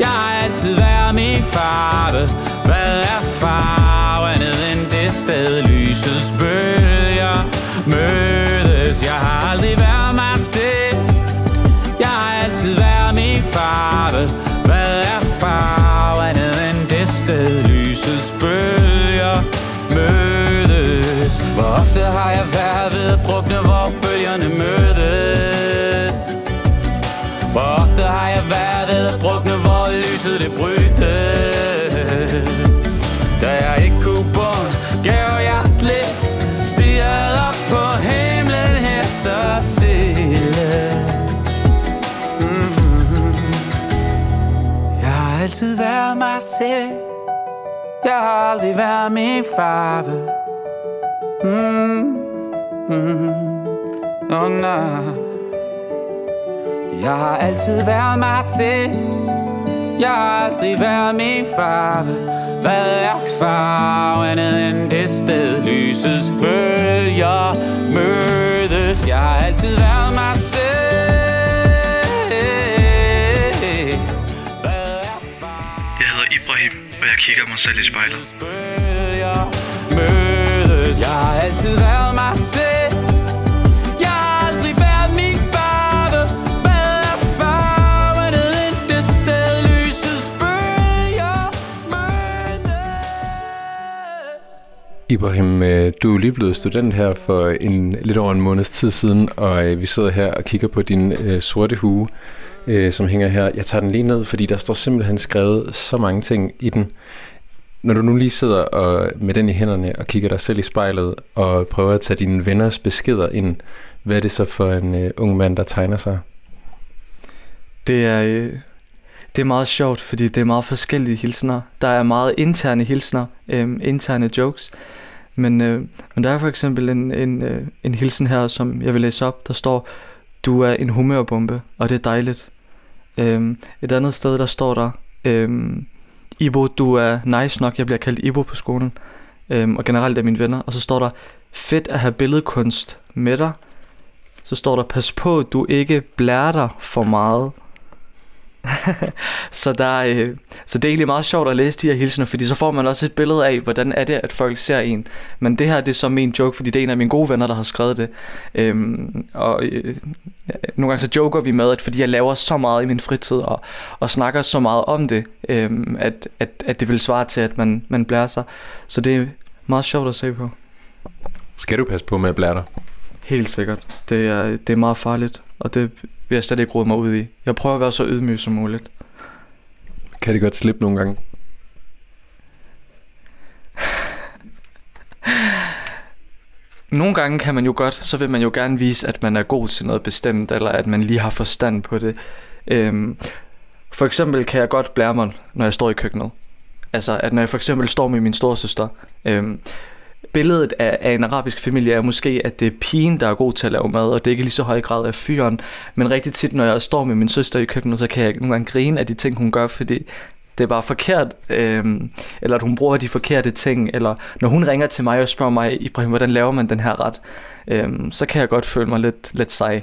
jeg har altid været min farve. Hvad er farve andet end det sted, lysets bølger Cause Jeg har aldrig været mig selv, jeg har altid været min farve. Hvad er farve andet end det sted, lysets bølger mødes? Hvor ofte har jeg været ved at drukne, hvor bølgerne mødes? Hvor ofte har jeg været ved at drukne, hvor lyset det bryder så stille mm-hmm. Jeg har altid været mig selv Jeg har aldrig været min farve mm-hmm. Oh, nej. Jeg har altid været mig selv Jeg har aldrig været min farve hvad er farve andet end det sted? Lysets bølger mødes. Jeg har altid været mig selv. Jeg hedder Ibrahim, og jeg kigger mig selv i spejlet. mødes. Jeg har altid været mig selv Ibrahim, øh, du er lige blevet student her for en lidt over en måneds tid siden, og øh, vi sidder her og kigger på din øh, sorte hue, øh, som hænger her. Jeg tager den lige ned, fordi der står simpelthen skrevet så mange ting i den. Når du nu lige sidder og, med den i hænderne og kigger dig selv i spejlet og prøver at tage dine venners beskeder ind, hvad er det så for en øh, ung mand, der tegner sig? Det er, øh, det er meget sjovt, fordi det er meget forskellige hilsner. Der er meget interne hilsner, øh, interne jokes. Men, øh, men der er for eksempel en, en, øh, en hilsen her, som jeg vil læse op. Der står, du er en humørbombe, og det er dejligt. Øh, et andet sted, der står der, øh, Ibo, du er nice nok. Jeg bliver kaldt Ibo på skolen. Øh, og generelt af mine venner. Og så står der, fedt at have billedkunst med dig. Så står der, pas på, du ikke blærer dig for meget. så, der, øh, så det er egentlig meget sjovt at læse de her hilsener, fordi så får man også et billede af, hvordan er det, at folk ser en. Men det her det er så min joke, fordi det er en af mine gode venner, der har skrevet det. Øhm, og øh, nogle gange så joker vi med, at fordi jeg laver så meget i min fritid, og, og snakker så meget om det, øhm, at, at, at det vil svare til, at man, man blærer sig. Så det er meget sjovt at se på. Skal du passe på med at blære dig? Helt sikkert. Det er, det er meget farligt, og det vil jeg slet ikke rode mig ud i. Jeg prøver at være så ydmyg som muligt. Kan det godt slippe nogle gange? Nogle gange kan man jo godt, så vil man jo gerne vise, at man er god til noget bestemt, eller at man lige har forstand på det. Øhm, for eksempel kan jeg godt blære mig, når jeg står i køkkenet. Altså, at når jeg for eksempel står med min storsøster, øhm, billedet af, af en arabisk familie er måske, at det er pigen, der er god til at lave mad, og det er ikke lige så høj grad af fyren. Men rigtig tit, når jeg står med min søster i køkkenet, så kan jeg nogle gange grine af de ting, hun gør, fordi det er bare forkert, øhm, eller at hun bruger de forkerte ting, eller når hun ringer til mig og spørger mig, Ibrahim, hvordan laver man den her ret, øhm, så kan jeg godt føle mig lidt, lidt sej.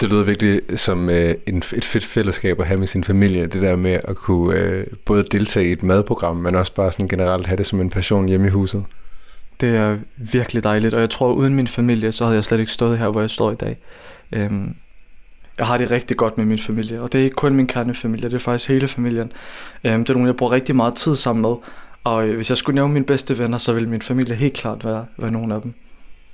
Det lyder virkelig som øh, en, et fedt fællesskab at have med sin familie. Det der med at kunne øh, både deltage i et madprogram, men også bare sådan generelt have det som en passion hjemme i huset. Det er virkelig dejligt, og jeg tror, uden min familie, så havde jeg slet ikke stået her, hvor jeg står i dag. Øhm, jeg har det rigtig godt med min familie, og det er ikke kun min kernefamilie, det er faktisk hele familien. Øhm, det er nogen, jeg bruger rigtig meget tid sammen med, og øh, hvis jeg skulle nævne mine bedste venner, så ville min familie helt klart være, være nogle af dem.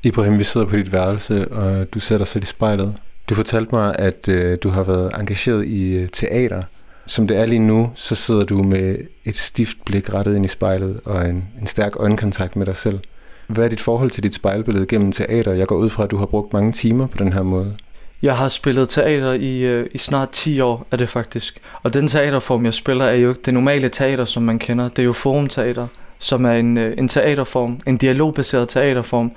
Ibrahim, vi sidder på dit værelse, og du sætter sig i spejlet. Du fortalte mig, at øh, du har været engageret i øh, teater. Som det er lige nu, så sidder du med et stift blik rettet ind i spejlet og en, en stærk øjenkontakt med dig selv. Hvad er dit forhold til dit spejlbillede gennem teater? Jeg går ud fra, at du har brugt mange timer på den her måde. Jeg har spillet teater i, øh, i snart 10 år, er det faktisk. Og den teaterform, jeg spiller, er jo ikke det normale teater, som man kender. Det er jo forumteater, som er en, øh, en teaterform, en dialogbaseret teaterform,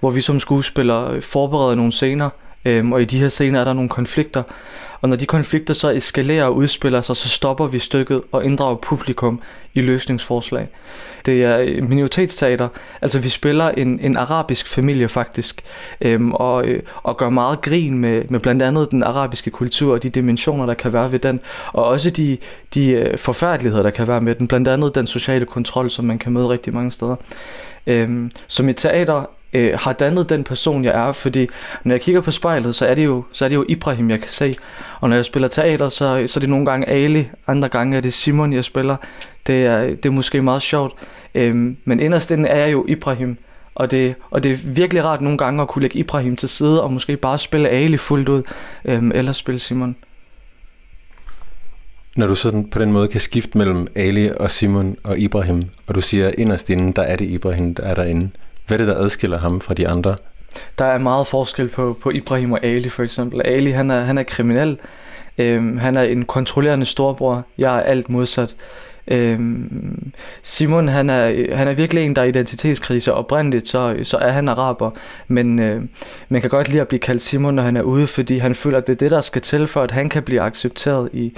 hvor vi som skuespillere øh, forbereder nogle scener, Øhm, og i de her scener er der nogle konflikter. Og når de konflikter så eskalerer og udspiller sig, så stopper vi stykket og inddrager publikum i løsningsforslag. Det er minoritetsteater, altså vi spiller en, en arabisk familie faktisk, øhm, og, øh, og gør meget grin med, med blandt andet den arabiske kultur og de dimensioner, der kan være ved den, og også de, de øh, forfærdeligheder, der kan være med den, blandt andet den sociale kontrol, som man kan møde rigtig mange steder. Øhm, som et teater øh, har dannet den person, jeg er, fordi når jeg kigger på spejlet, så er det jo, så er det jo Ibrahim, jeg kan se. Og når jeg spiller teater, så, så er det nogle gange Ali, andre gange er det Simon, jeg spiller. Det er, det er måske meget sjovt. Øh, men inderst inden er jeg jo Ibrahim. Og det, og det er virkelig rart nogle gange at kunne lægge Ibrahim til side, og måske bare spille Ali fuldt ud, øhm, eller spille Simon. Når du sådan på den måde kan skifte mellem Ali og Simon og Ibrahim, og du siger inderst inden, der er det Ibrahim, der er derinde. Hvad er det, der adskiller ham fra de andre? Der er meget forskel på, på Ibrahim og Ali for eksempel. Ali han er, han er kriminel. Øhm, han er en kontrollerende storbror. Jeg er alt modsat. Øhm, Simon han er, han er virkelig en, der er identitetskrise. Oprindeligt så, så er han araber, men øh, man kan godt lide at blive kaldt Simon, når han er ude, fordi han føler, at det er det, der skal til for, at han kan blive accepteret i,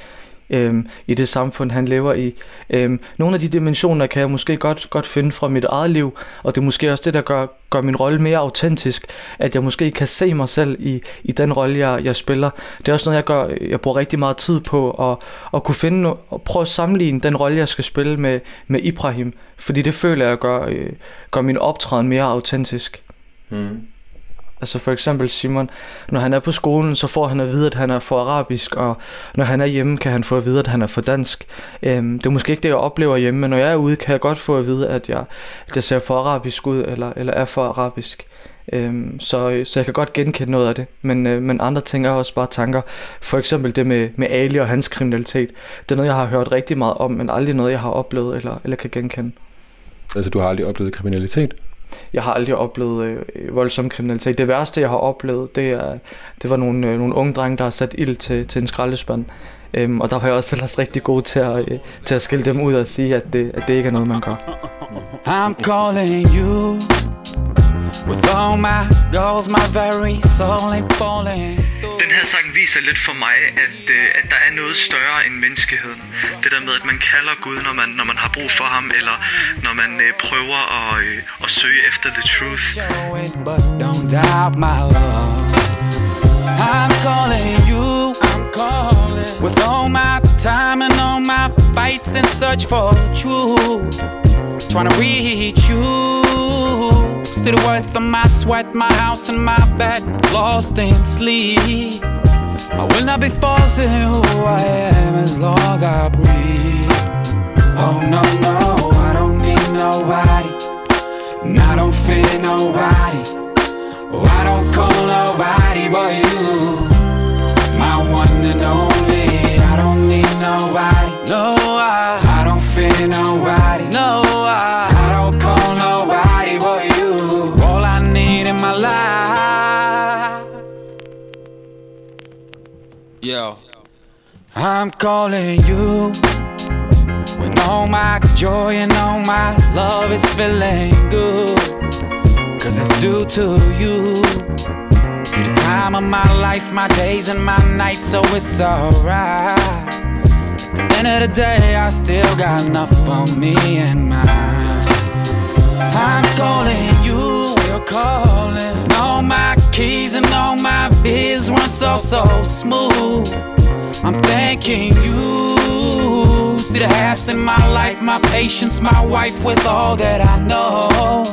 øhm, i det samfund, han lever i. Øhm, nogle af de dimensioner kan jeg måske godt, godt finde fra mit eget liv, og det er måske også det, der gør, gør min rolle mere autentisk, at jeg måske kan se mig selv i, i den rolle, jeg, jeg spiller. Det er også noget, jeg gør, jeg bruger rigtig meget tid på, at, at kunne finde, og prøve at sammenligne den rolle, jeg skal spille med, med Ibrahim, fordi det føler jeg gør, øh, gør min optræden mere autentisk. Mm. Altså for eksempel Simon, når han er på skolen, så får han at vide, at han er for arabisk, og når han er hjemme, kan han få at vide, at han er for dansk. Øhm, det er måske ikke det, jeg oplever hjemme, men når jeg er ude, kan jeg godt få at vide, at jeg, at jeg ser for arabisk ud, eller, eller er for arabisk. Øhm, så, så jeg kan godt genkende noget af det, men, øh, men andre ting er også bare tanker. For eksempel det med, med Ali og hans kriminalitet. Det er noget, jeg har hørt rigtig meget om, men aldrig noget, jeg har oplevet eller, eller kan genkende. Altså du har aldrig oplevet kriminalitet? Jeg har aldrig oplevet øh, voldsom kriminalitet. Det værste, jeg har oplevet, det, er, det var nogle, øh, nogle unge drenge, der har sat ild til, til en skraldespand. Øhm, og der var jeg også ellers rigtig god til at, øh, til at skille dem ud og sige, at det, at det ikke er noget, man gør. I'm calling you With all my goals, my very soul ain't falling Den her sang viser lidt for mig, at, øh, at der er noget større end menneskeheden. Det der med, at man kalder Gud, når man, når man har brug for ham, eller når man øh, prøver at, øh, at søge efter the truth. But don't doubt my love. I'm calling you, I'm calling With all my time and all my fights in search for truth. Trying to reach you. See the worth of my sweat, my house and my bed. Lost in sleep. I will not be forcing who I am as long as I breathe. Oh no, no, I don't need nobody. And I don't fear nobody. Oh, I don't call nobody but you. My one and only. I don't need nobody. No, I, I don't fear nobody. I'm calling you. When all my joy and all my love is feeling good. Cause it's due to you. See the time of my life, my days and my nights, so it's alright. At the end of the day, I still got enough for me and mine. I'm calling you, still calling. All my keys and all my biz run so, so smooth. I'm thanking you. See the halves in my life, my patience, my wife with all that I know.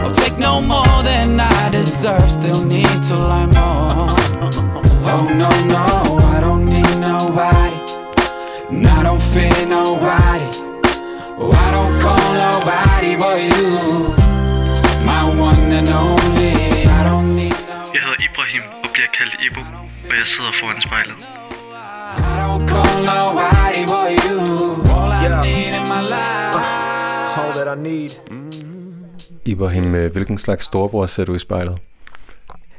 I'll take no more than I deserve, still need to learn more. Oh no, no, I don't need nobody. And I don't fear nobody. Oh, I don't call nobody but you. My one and only. I don't need nobody. Jeg hedder Ibrahim og bliver kaldt Ibo, og jeg sidder foran spejlet. Ibrahim, øh, hvilken slags storebror ser du i spejlet?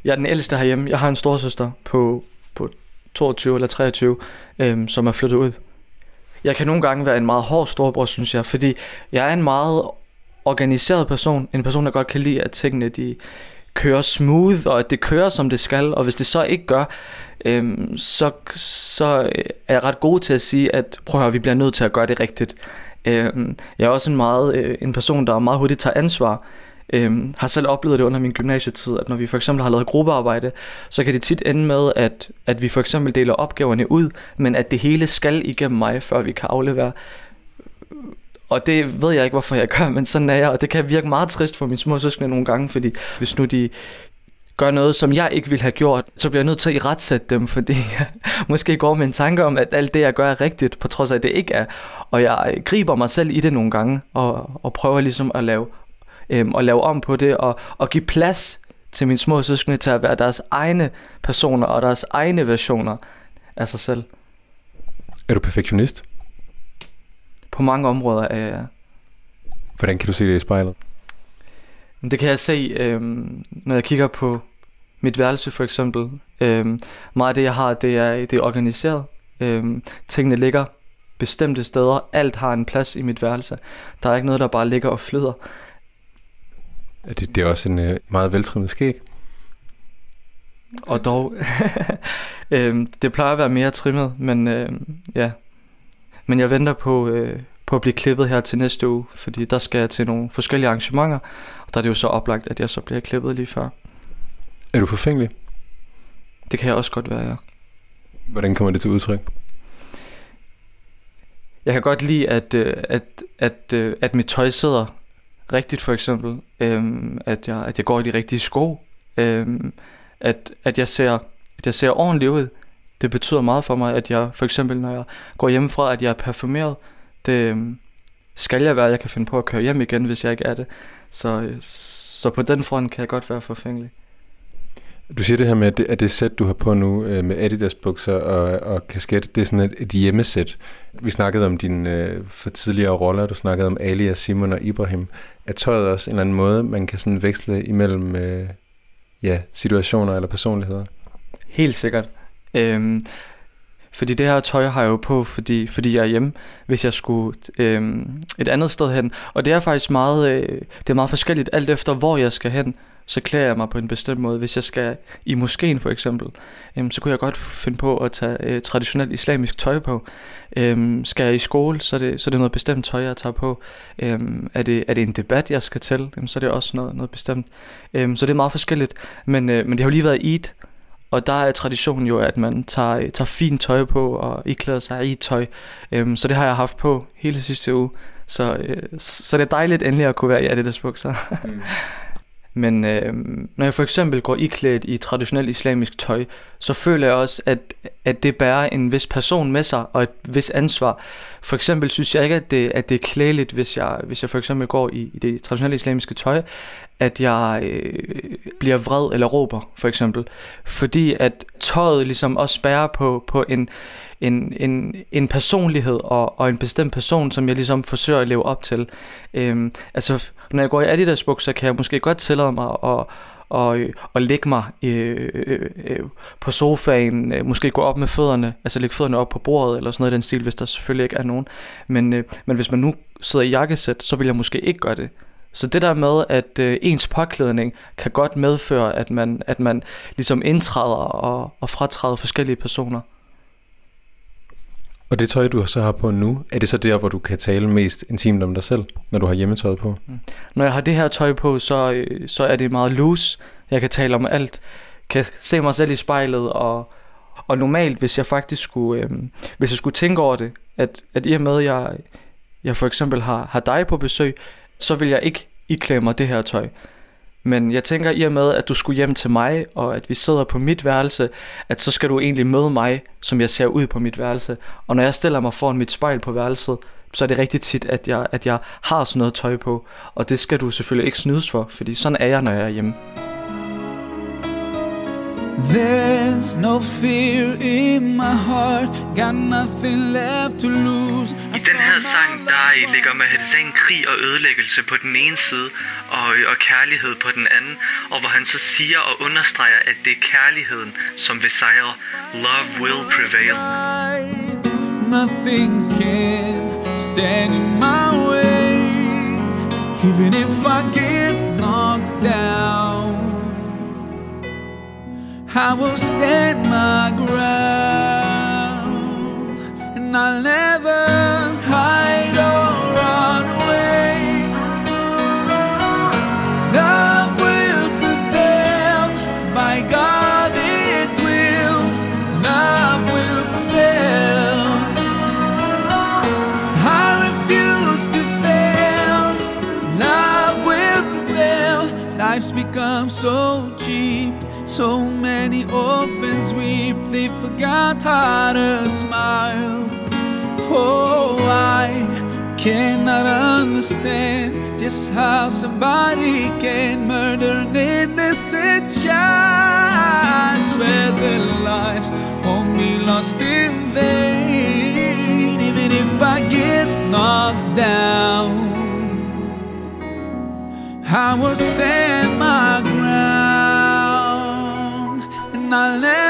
Jeg er den ældste herhjemme. Jeg har en storsøster på, på 22 eller 23, øhm, som er flyttet ud. Jeg kan nogle gange være en meget hård storebror, synes jeg, fordi jeg er en meget organiseret person. En person, der godt kan lide, at tingene de kører smooth, og at det kører, som det skal. Og hvis det så ikke gør, øhm, så, så øh, er jeg ret god til at sige, at prøv at høre, vi bliver nødt til at gøre det rigtigt. Øhm, jeg er også en, meget, øh, en person, der meget hurtigt tager ansvar. Øhm, har selv oplevet det under min gymnasietid, at når vi for eksempel har lavet gruppearbejde, så kan det tit ende med, at, at vi for eksempel deler opgaverne ud, men at det hele skal igennem mig, før vi kan aflevere. Og det ved jeg ikke, hvorfor jeg gør, men sådan er jeg, og det kan virke meget trist for mine små søskende nogle gange, fordi hvis nu de gør noget, som jeg ikke ville have gjort, så bliver jeg nødt til at iretsætte dem, fordi jeg måske går med en tanke om, at alt det, jeg gør, er rigtigt, på trods af, at det ikke er. Og jeg griber mig selv i det nogle gange, og, og prøver ligesom at lave, øhm, at lave om på det, og, og give plads til mine små søskende til at være deres egne personer, og deres egne versioner af sig selv. Er du perfektionist? På mange områder er jeg... Hvordan kan du se det i spejlet? Det kan jeg se, øhm, når jeg kigger på mit værelse for eksempel. Øhm, meget af det, jeg har, det er, det er organiseret. Øhm, tingene ligger bestemte steder. Alt har en plads i mit værelse. Der er ikke noget, der bare ligger og flyder. Er det, det er også en øh, meget veltrimmet skæg. Og dog, øhm, det plejer at være mere trimmet, men øhm, ja. Men jeg venter på, øh, på at blive klippet her til næste uge, fordi der skal jeg til nogle forskellige arrangementer, og der er det jo så oplagt, at jeg så bliver klippet lige før. Er du forfængelig? Det kan jeg også godt være, ja. Hvordan kommer det til udtryk? Jeg kan godt lide, at, øh, at, at, øh, at mit tøj sidder rigtigt, for eksempel. Øhm, at, jeg, at jeg går i de rigtige sko. Øhm, at, at, jeg ser, at jeg ser ordentligt ud. Det betyder meget for mig, at jeg for eksempel, når jeg går hjemmefra, at jeg er parfumeret. Det øhm, skal jeg være. Jeg kan finde på at køre hjem igen, hvis jeg ikke er det. Så, øh, så på den front kan jeg godt være forfængelig. Du siger det her med, at det, at det sæt, du har på nu øh, med Adidas bukser og, og kasket, det er sådan et, et hjemmesæt. Vi snakkede om dine øh, for tidligere roller, du snakkede om Ali og Simon og Ibrahim. Er tøjet også en eller anden måde, man kan sådan veksle imellem øh, ja, situationer eller personligheder? Helt sikkert. Øhm, fordi det her tøj har jeg jo på, fordi, fordi jeg er hjemme, hvis jeg skulle øh, et andet sted hen. Og det er faktisk meget, øh, det er meget forskelligt, alt efter hvor jeg skal hen, så klæder jeg mig på en bestemt måde. Hvis jeg skal i moskeen for eksempel, øhm, så kunne jeg godt finde på at tage øh, traditionelt islamisk tøj på. Øhm, skal jeg i skole, så er, det, så er det noget bestemt tøj, jeg tager på. Øhm, er, det, er det en debat, jeg skal til, øhm, så er det også noget, noget bestemt. Øhm, så det er meget forskelligt. Men, øh, men det har jo lige været Eid, og der er traditionen jo, at man tager, tager fint tøj på og iklæder sig i tøj. Øhm, så det har jeg haft på hele sidste uge. Så, øh, så det er dejligt endelig at kunne være i Adidas bukser. Mm. Men øh, når jeg for eksempel går iklædt i traditionelt islamisk tøj, så føler jeg også, at, at det bærer en vis person med sig og et vis ansvar. For eksempel synes jeg ikke, at det, at det er klædeligt, hvis jeg, hvis jeg for eksempel går i, i det traditionelle islamiske tøj, at jeg øh, bliver vred eller råber, for eksempel. Fordi at tøjet ligesom også bærer på, på en, en, en, en personlighed og, og en bestemt person, som jeg ligesom forsøger at leve op til. Øhm, altså, når jeg går i Adidas bukser, kan jeg måske godt tillade mig at, og, og lægge mig øh, øh, øh, på sofaen, øh, måske gå op med fødderne, altså lægge fødderne op på bordet eller sådan noget i den stil, hvis der selvfølgelig ikke er nogen. Men, øh, men hvis man nu sidder i jakkesæt, så vil jeg måske ikke gøre det. Så det der med, at øh, ens påklædning kan godt medføre, at man, at man ligesom indtræder og, og fratræder forskellige personer. Og det tøj, du så har på nu, er det så der, hvor du kan tale mest intimt om dig selv, når du har hjemmetøjet på? Mm. Når jeg har det her tøj på, så, øh, så er det meget loose. Jeg kan tale om alt. Kan se mig selv i spejlet, og, og normalt, hvis jeg faktisk skulle, øh, hvis jeg skulle tænke over det, at, at i og med, at jeg, jeg for eksempel har, har dig på besøg, så vil jeg ikke iklæde mig det her tøj. Men jeg tænker i og med, at du skulle hjem til mig, og at vi sidder på mit værelse, at så skal du egentlig møde mig, som jeg ser ud på mit værelse. Og når jeg stiller mig foran mit spejl på værelset, så er det rigtig tit, at jeg, at jeg har sådan noget tøj på. Og det skal du selvfølgelig ikke snydes for, fordi sådan er jeg, når jeg er hjemme. There's no fear in my heart, got nothing left to lose. I den her sang, der ligger Maher Zain krig og ødelæggelse på den ene side, og, og kærlighed på den anden, og hvor han så siger og understreger, at det er kærligheden, som vil sejre. Love will prevail. Nothing can stand in my way, even if I get knocked down. I will stand my ground and I'll never hide or run away. Love will prevail, by God it will. Love will prevail. I refuse to fail. Love will prevail. Life's become so cheap. So many orphans weep, they forgot how to smile. Oh, I cannot understand just how somebody can murder an innocent child. Swear their lives won't be lost in vain, even if I get knocked down. I will stand my ground and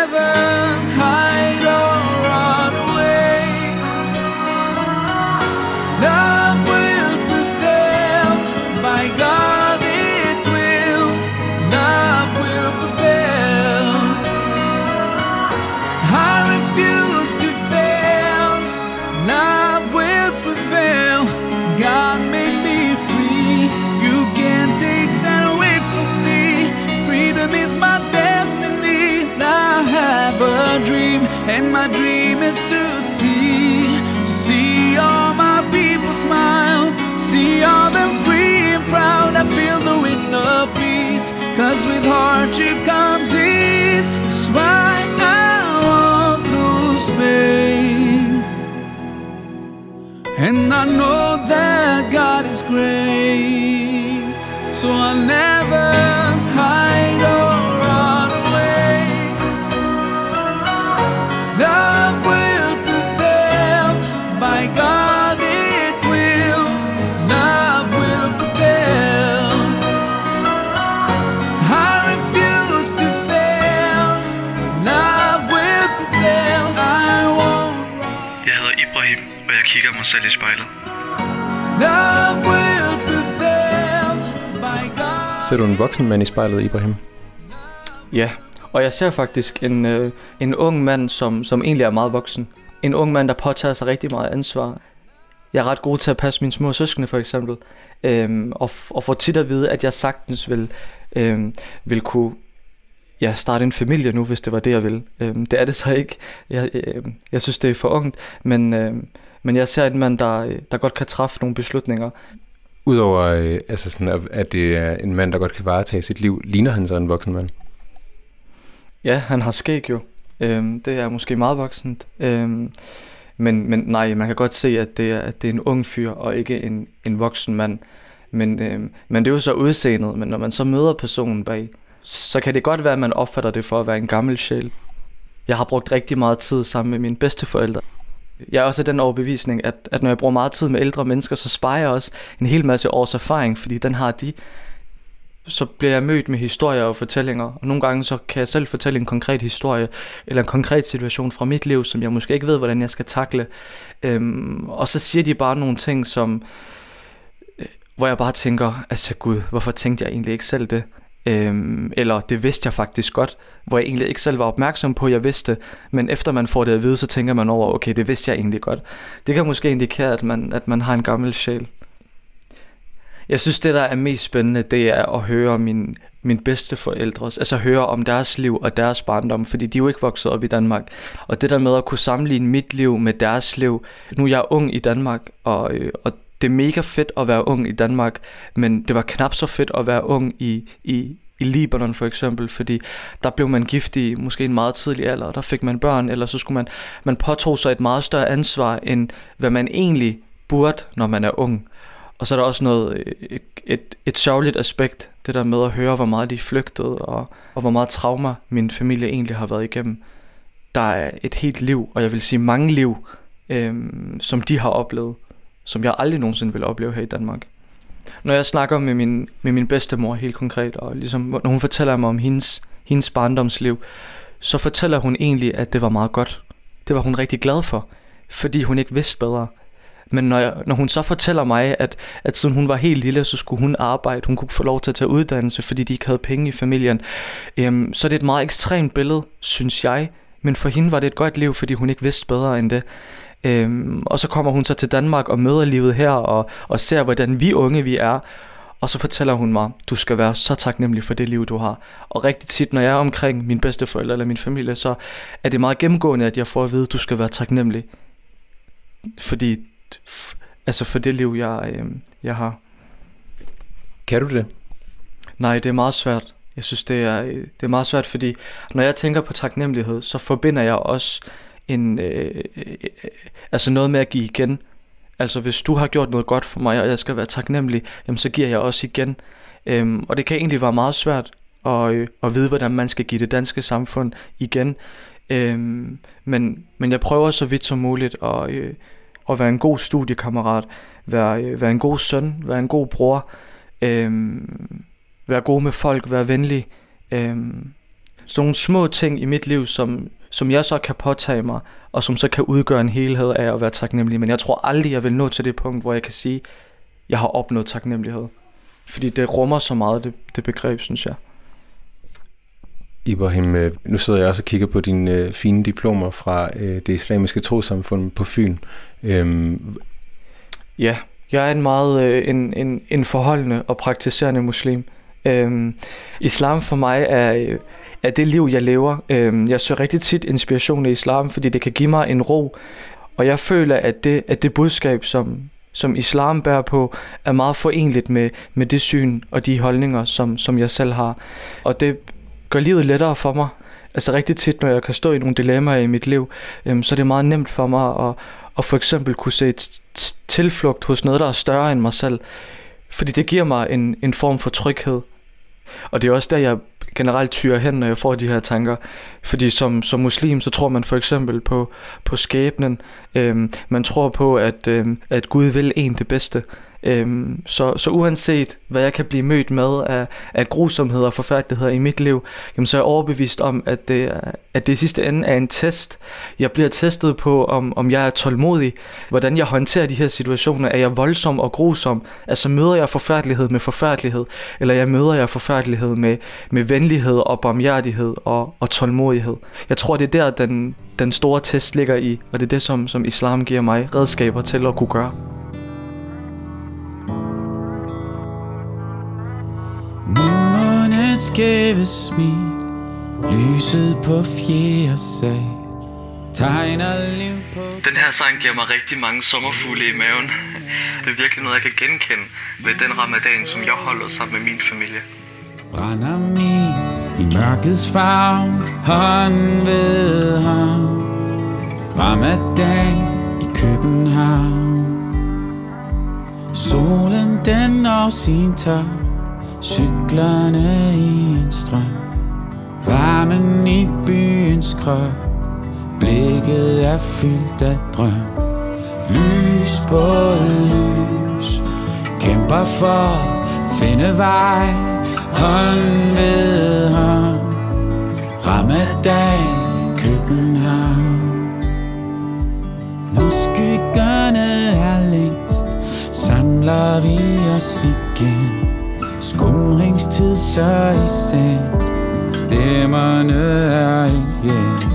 cause with hardship comes ease. That's why I won't lose faith. And I know that God is great, so I'll never mig selv i spejlet. Ser du en voksen mand i spejlet, Ibrahim? Ja, og jeg ser faktisk en, øh, en ung mand, som, som egentlig er meget voksen. En ung mand, der påtager sig rigtig meget ansvar. Jeg er ret god til at passe mine små søskende, for eksempel. Øhm, og, f- og får tit at vide, at jeg sagtens vil, øhm, vil kunne ja, starte en familie nu, hvis det var det, jeg ville. Øhm, det er det så ikke. Jeg, øh, jeg synes, det er for ungt, men, øh, men jeg ser en mand, der, der godt kan træffe nogle beslutninger. Udover øh, altså sådan, at det er en mand, der godt kan varetage sit liv, ligner han så en voksen mand? Ja, han har skæg jo. Øhm, det er måske meget voksent. Øhm, men, men nej, man kan godt se, at det er, at det er en ung fyr, og ikke en, en voksen mand. Men, øhm, men det er jo så udseendet, men når man så møder personen bag, så kan det godt være, at man opfatter det for at være en gammel sjæl. Jeg har brugt rigtig meget tid sammen med mine bedsteforældre. Jeg er også af den overbevisning, at, at når jeg bruger meget tid med ældre mennesker, så sparer jeg også en hel masse års erfaring, fordi den har de. Så bliver jeg mødt med historier og fortællinger, og nogle gange så kan jeg selv fortælle en konkret historie, eller en konkret situation fra mit liv, som jeg måske ikke ved, hvordan jeg skal takle. Øhm, og så siger de bare nogle ting, som, øh, hvor jeg bare tænker, altså gud, hvorfor tænkte jeg egentlig ikke selv det? Øhm, eller det vidste jeg faktisk godt, hvor jeg egentlig ikke selv var opmærksom på, at jeg vidste, men efter man får det at vide, så tænker man over, okay, det vidste jeg egentlig godt. Det kan måske indikere, at man, at man har en gammel sjæl. Jeg synes, det der er mest spændende, det er at høre min, min bedste forældres, altså høre om deres liv og deres barndom, fordi de er jo ikke vokset op i Danmark. Og det der med at kunne sammenligne mit liv med deres liv, nu er jeg ung i Danmark, og, øh, og det er mega fedt at være ung i Danmark, men det var knap så fedt at være ung i, i, i Libanon for eksempel, fordi der blev man gift i måske en meget tidlig alder, og der fik man børn, eller så skulle man, man påtog sig et meget større ansvar, end hvad man egentlig burde, når man er ung. Og så er der også noget, øh, et, et, et sørgeligt aspekt, det der med at høre, hvor meget de flygtede, og, og hvor meget trauma min familie egentlig har været igennem. Der er et helt liv, og jeg vil sige mange liv, øhm, som de har oplevet som jeg aldrig nogensinde vil opleve her i Danmark. Når jeg snakker med min, med min bedstemor helt konkret, og ligesom, når hun fortæller mig om hendes, hendes barndomsliv, så fortæller hun egentlig, at det var meget godt. Det var hun rigtig glad for, fordi hun ikke vidste bedre. Men når, jeg, når hun så fortæller mig, at, at siden hun var helt lille, så skulle hun arbejde, hun kunne få lov til at tage uddannelse, fordi de ikke havde penge i familien, øhm, så er det et meget ekstremt billede, synes jeg. Men for hende var det et godt liv, fordi hun ikke vidste bedre end det. Øhm, og så kommer hun så til Danmark og møder livet her og, og ser, hvordan vi unge vi er. Og så fortæller hun mig, du skal være så taknemmelig for det liv, du har. Og rigtig tit, når jeg er omkring min bedsteforældre eller min familie, så er det meget gennemgående, at jeg får at vide, du skal være taknemmelig. Fordi, altså for det liv, jeg, øh, jeg har. Kan du det? Nej, det er meget svært. Jeg synes, det er, det er meget svært, fordi når jeg tænker på taknemmelighed, så forbinder jeg også en, øh, øh, øh, altså noget med at give igen. Altså hvis du har gjort noget godt for mig, og jeg skal være taknemmelig, jamen så giver jeg også igen. Øhm, og det kan egentlig være meget svært at, øh, at vide, hvordan man skal give det danske samfund igen. Øhm, men, men jeg prøver så vidt som muligt at, øh, at være en god studiekammerat, være, øh, være en god søn, være en god bror, øh, være god med folk, være venlig. Øh, sådan nogle små ting i mit liv, som, som jeg så kan påtage mig, og som så kan udgøre en helhed af at være taknemmelig. Men jeg tror aldrig, jeg vil nå til det punkt, hvor jeg kan sige, jeg har opnået taknemmelighed. Fordi det rummer så meget, det, det begreb, synes jeg. Ibrahim, øh, nu sidder jeg også og kigger på dine øh, fine diplomer fra øh, det islamiske trosamfund på Fyn. Øhm. Ja, jeg er en meget øh, en, en, en forholdende og praktiserende muslim. Øhm, islam for mig er... Øh, af det liv, jeg lever. Øhm, jeg søger rigtig tit inspiration i islam, fordi det kan give mig en ro. Og jeg føler, at det, at det budskab, som, som islam bærer på, er meget forenligt med, med det syn og de holdninger, som, som jeg selv har. Og det gør livet lettere for mig. Altså rigtig tit, når jeg kan stå i nogle dilemmaer i mit liv, øhm, så er det meget nemt for mig at, at for eksempel kunne se et tilflugt hos noget, der er større end mig selv. Fordi det giver mig en, en form for tryghed. Og det er også der, jeg generelt tyrer hen, når jeg får de her tanker. Fordi som, som muslim, så tror man for eksempel på, på skæbnen. Øhm, man tror på, at, øhm, at Gud vil en det bedste. Øhm, så, så uanset hvad jeg kan blive mødt med af, af grusomheder og forfærdeligheder i mit liv, jamen, så er jeg overbevist om, at det, at det i sidste ende er en test. Jeg bliver testet på, om, om jeg er tålmodig, hvordan jeg håndterer de her situationer. Er jeg voldsom og grusom? Altså møder jeg forfærdelighed med forfærdelighed, eller jeg møder jeg forfærdelighed med, med venlighed og barmhjertighed og, og tålmodighed. Jeg tror, det er der, den, den store test ligger i, og det er det, som, som islam giver mig redskaber til at kunne gøre. Månens gave smil Lyset på fjerde sal Tegner liv på Den her sang giver mig rigtig mange sommerfugle i maven. Det er virkelig noget, jeg kan genkende ved den ramadan, som jeg holder sammen med min familie. Brænder min i mørkets favn Hånd ved hånd Ramadan i København Solen den når sin top Cyklerne i en strøm. Varmen i byens krop. Blikket er fyldt af drøm. Lys på lys. Kæmper for at finde vej. Hånd ved hånd. Ramadan København. Når skyggerne er længst Samler vi os igen. Skumringstid så i sand Stemmerne er igen.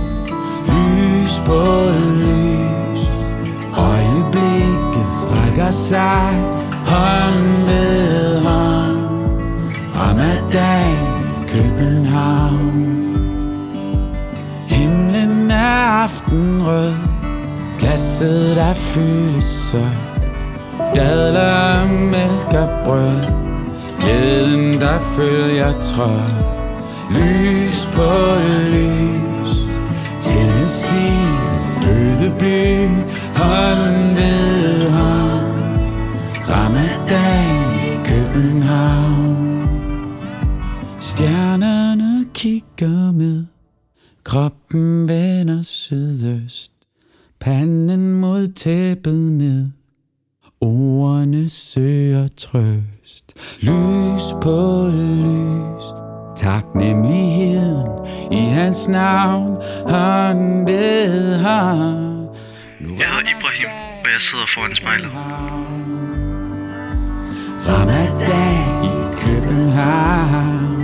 Lys på lys. Øjeblikket strækker sig Hånd ved hånd. Ramadan København. Himlen er aftenrød Glasset der fyldes så Dadler, mælk og brød der følger tråd. Lys på lys. Tennessee, fødeby Hånd ved hånd. Ramadan i København. Stjernerne kigger med. Kroppen vender sydøst. Panden mod tæppet ned. Ordene søger trøst. Lys på lys Taknemmeligheden i hans navn Han ved ham Jeg hedder Ibrahim, og jeg sidder foran spejlet. Ramadan i København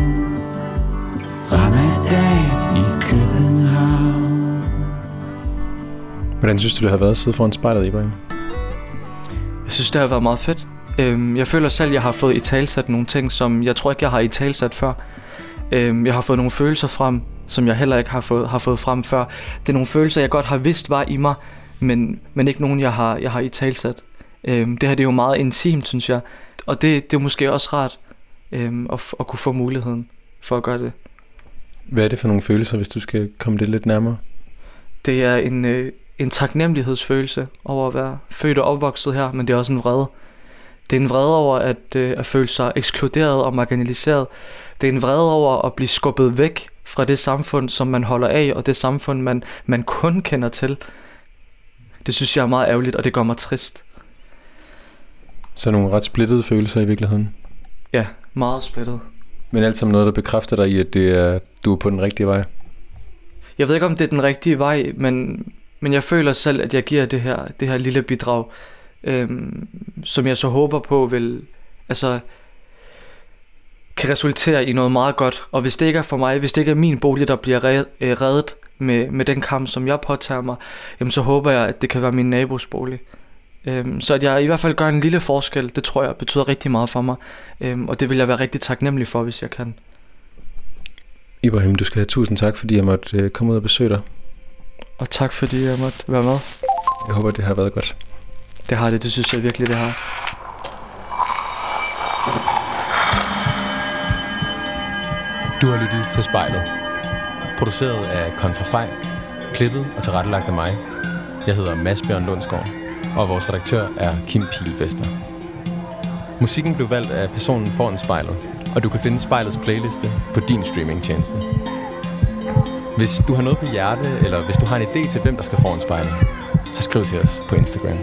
Ramadan i København Hvordan synes du, det har været at sidde foran spejlet, Ibrahim? Jeg synes, det har været meget fedt. Øhm, jeg føler selv, at jeg har fået i talsat nogle ting, som jeg tror ikke, jeg har i talsat før. Øhm, jeg har fået nogle følelser frem, som jeg heller ikke har fået, har fået frem før. Det er nogle følelser, jeg godt har vidst var i mig, men, men ikke nogen, jeg har, jeg har i talsat. Øhm, det her det er jo meget intimt, synes jeg. Og det, det er måske også rart øhm, at, at kunne få muligheden for at gøre det. Hvad er det for nogle følelser, hvis du skal komme det lidt nærmere? Det er en, øh, en taknemmelighedsfølelse over at være født og opvokset her, men det er også en vrede. Det er en vrede over at, øh, at føle sig ekskluderet og marginaliseret. Det er en vrede over at blive skubbet væk fra det samfund, som man holder af, og det samfund, man, man kun kender til. Det synes jeg er meget ærgerligt, og det gør mig trist. Så nogle ret splittede følelser i virkeligheden. Ja, meget splittet. Men alt sammen noget, der bekræfter dig i, at det er, du er på den rigtige vej. Jeg ved ikke, om det er den rigtige vej, men, men jeg føler selv, at jeg giver det her, det her lille bidrag, øhm, som jeg så håber på vil, altså, kan resultere i noget meget godt. Og hvis det ikke er for mig, hvis det ikke er min bolig, der bliver øh, reddet med, med den kamp, som jeg påtager mig, jamen så håber jeg, at det kan være min nabos bolig. Øhm, så at jeg i hvert fald gør en lille forskel, det tror jeg betyder rigtig meget for mig. Øhm, og det vil jeg være rigtig taknemmelig for, hvis jeg kan. Ibrahim, du skal have tusind tak, fordi jeg måtte øh, komme ud og besøge dig. Og tak fordi jeg måtte være med. Jeg håber, det har været godt. Det har det, det synes jeg virkelig, det har. Du har lyttet til Spejlet. Produceret af Kontrafej, klippet og tilrettelagt af mig. Jeg hedder Mads Bjørn Lundsgaard, og vores redaktør er Kim Pilfester. Musikken blev valgt af personen foran spejlet, og du kan finde spejlets playliste på din streamingtjeneste. Hvis du har noget på hjerte, eller hvis du har en idé til, hvem der skal foran spejlet, så skriv til os på Instagram.